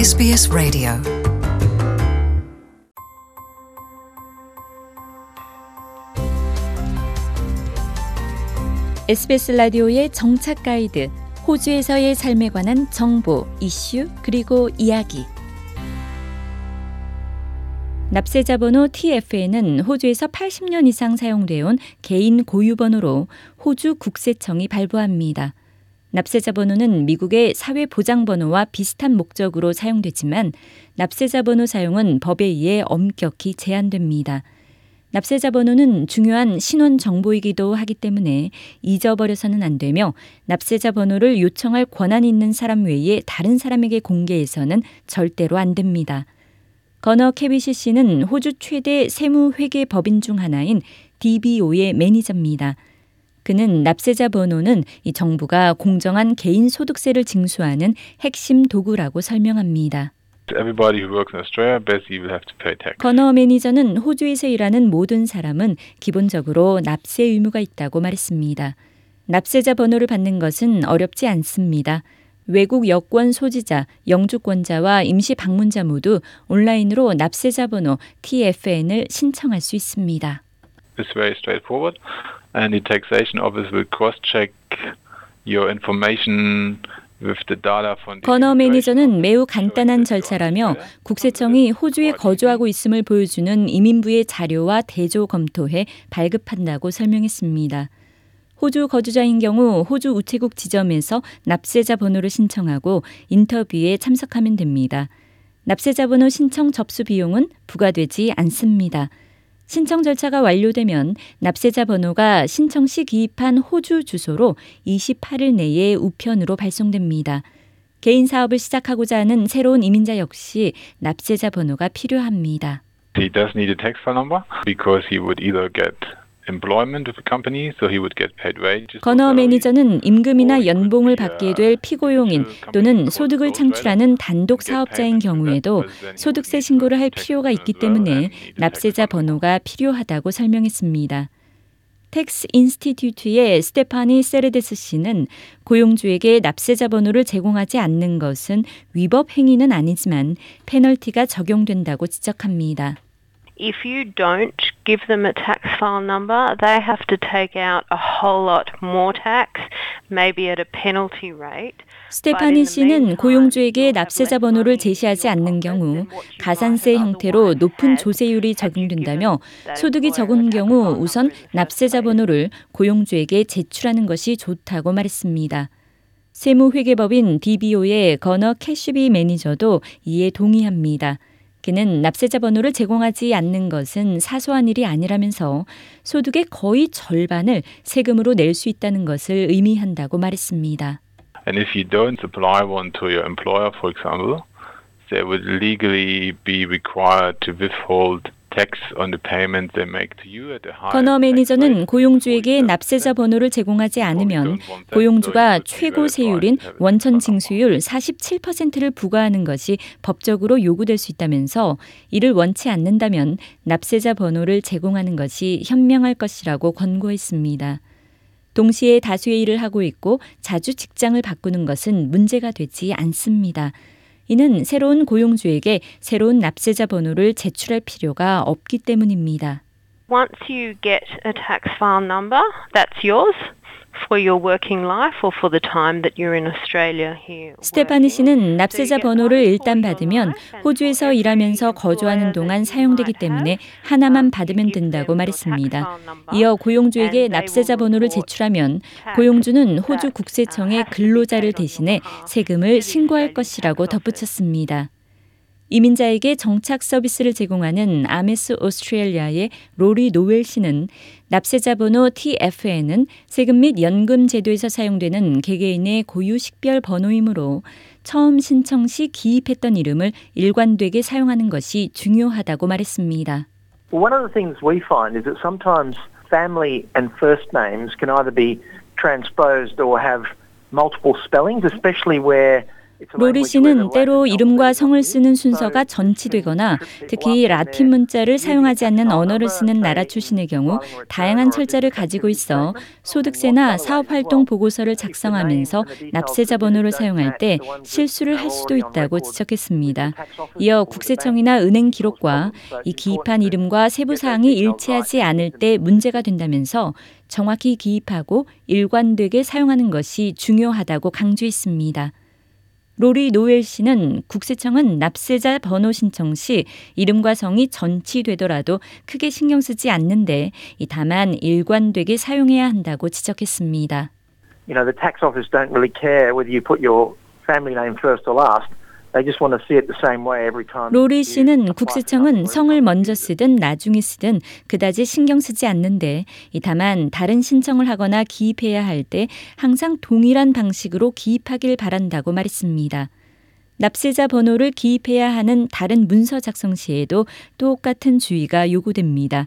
SBS Radio SBS 라디오의 정착 가이드, 호주에서의 삶에 관한 정보, 이슈, 그리고 이야기. 납세자 번호 TFN은 호주에서 80년 이상 사용되어 온 개인 고유 번호로 호주 국세청이 발부합니다. 납세자 번호는 미국의 사회 보장 번호와 비슷한 목적으로 사용되지만 납세자 번호 사용은 법에 의해 엄격히 제한됩니다. 납세자 번호는 중요한 신원 정보이기도 하기 때문에 잊어버려서는 안 되며 납세자 번호를 요청할 권한이 있는 사람 외에 다른 사람에게 공개해서는 절대로 안 됩니다. 거너 캐비시 씨는 호주 최대 세무회계 법인 중 하나인 DBO의 매니저입니다. 그는 납세자 번호는 이 정부가 공정한 개인 소득세를 징수하는 핵심 도구라고 설명합니다. everybody who works in Australia basically will have to pay tax. 거너 매니저는 호주에서 일하는 모든 사람은 기본적으로 납세 의무가 있다고 말했습니다. 납세자 번호를 받는 것은 어렵지 않습니다. 외국 여권 소지자, 영주권자와 임시 방문자 모두 온라인으로 납세자 번호 TFN을 신청할 수 있습니다. It's very straightforward, and the taxation office will cross-check your information with the data from the 거너 immigration 매니저는 매우 간단한 절차라며. 국세청이 호주에 거주하고. 있음을 보여주는 이민부의 자료와 대조 검토해 발급한다고 설명했습니다. 호주 거주자인 경우 호주 우체국 지점에서 납세자 번호를 신청하고 인터뷰에 참석하면 됩니다. 납세자 번호 신청 접수 비용은 부과되지 않습니다. 신청 절차가 완료되면 납세자 번호가 신청 시 기입한 호주 주소로 28일 내에 우편으로 발송됩니다. 개인 사업을 시작하고자 하는 새로운 이민자 역시 납세자 번호가 필요합니다. He does need a tax file number because he would either get employment with a company, so he would get paid wages. or earn a salary. 매니저는 임금이나 연봉을 받게 될 피고용인 또는 소득을 창출하는 단독 사업자인 경우에도 소득세 신고를 할 필요가 있기 때문에 납세자 번호가 필요하다고 설명했습니다. Tax Institute의 스테파니 세르데스 씨는 고용주에게 납세자 번호를 제공하지 않는 것은 위법 행위는 아니지만 페널티가 적용된다고 지적합니다. If you don't give them a tax file number, they have to take out a whole lot more tax, maybe at a penalty rate. 스테파니 씨는 고용주에게 납세자 번호를 제시하지 않는 경우 가산세 형태로 높은 조세율이 적용된다며 소득이 적은 경우 우선 납세자 번호를 고용주에게 제출하는 것이 좋다고 말했습니다. 세무회계법인 DBO의 거너 캐시비 매니저도 이에 동의합니다. 그는 납세자 번호를 제공하지 않는 것은 사소한 일이 아니라면서 소득의 거의 절반을 세금으로 낼 수 있다는 것을 의미한다고 말했습니다. And if you don't supply one to your employer, for example, they would legally be required to withhold tax on the payment they make to you at a higher 커너 tax 매니저는. 고용주에게 납세자 번호를 제공하지 않으면 고용주가 최고 세율인 원천 징수율 47%를 부과하는 것이 법적으로 요구될 수 있다면서 이를 원치 않는다면 납세자 번호를 제공하는 것이 현명할 것이라고 권고했습니다. 동시에 다수의 일을 하고 있고 자주 직장을 바꾸는 것은 문제가 되지 않습니다. 이는 새로운 고용주에게 새로운 납세자 번호를 제출할 필요가 없기 때문입니다. Once you get a tax file number, that's yours for your working life or for the time that you're in Australia here. 스테파니. 씨는 납세자 번호를 일단 받으면 호주에서 일하면서 거주하는 동안 사용되기 때문에 하나만 받으면 된다고 말했습니다. 이어 고용주에게 납세자 번호를 제출하면 고용주는 호주 국세청에 근로자를 대신해 세금을 신고할 것이라고 덧붙였습니다. 이민자에게 정착 서비스를 제공하는 아메스 오스트레일리아의 로리 노웰 씨는 납세자 번호 TFN은 세금 및 연금 제도에서 사용되는 개개인의 고유 식별 번호이므로 처음 신청 시 기입했던 이름을 일관되게 사용하는 것이 중요하다고 말했습니다. One of the things we find is that sometimes family and first names can either be transposed or have multiple spellings, especially where 로리 씨는 때로 이름과 성을 쓰는 순서가 전치되거나 특히 라틴 문자를 사용하지 않는 언어를 쓰는 나라 출신의 경우 다양한 철자를 가지고 있어 소득세나 사업활동 보고서를 작성하면서 납세자 번호를 사용할 때 실수를 할 수도 있다고 지적했습니다. 이어 국세청이나 은행 기록과 이 기입한 이름과 세부 사항이 일치하지 않을 때 문제가 된다면서 정확히 기입하고 일관되게 사용하는 것이 중요하다고 강조했습니다. 로리 노엘 씨는 국세청은 납세자 번호 신청 시 이름과 성이 전치되더라도 크게 신경 쓰지 않는데 다만 일관되게 사용해야 한다고 지적했습니다. You know, the tax office don't really care whether you put your family name first or last. They just want to see it the same way every time. 로리 씨는 국세청은 성을 먼저 쓰든 나중에 쓰든 그다지 신경 쓰지 않는데 다만 다른 신청을 하거나 기입해야 할 때 항상 동일한 방식으로 기입하길 바란다고 말했습니다. 납세자 번호를 기입해야 하는 다른 문서 작성 시에도 똑같은 주의가 요구됩니다.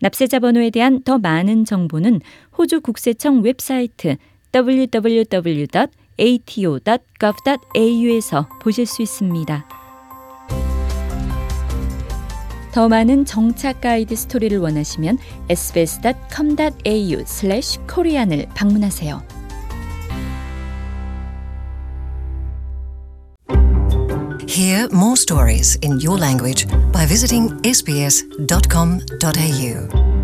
납세자 번호에 대한 더 많은 정보는 호주 국세청 웹사이트 www. ato.gov.au에서 보실 수 있습니다. 더 많은 정착 가이드 스토리를 원하시면 sbs.com.au/korean을 방문하세요. Visiting sbs.com.au.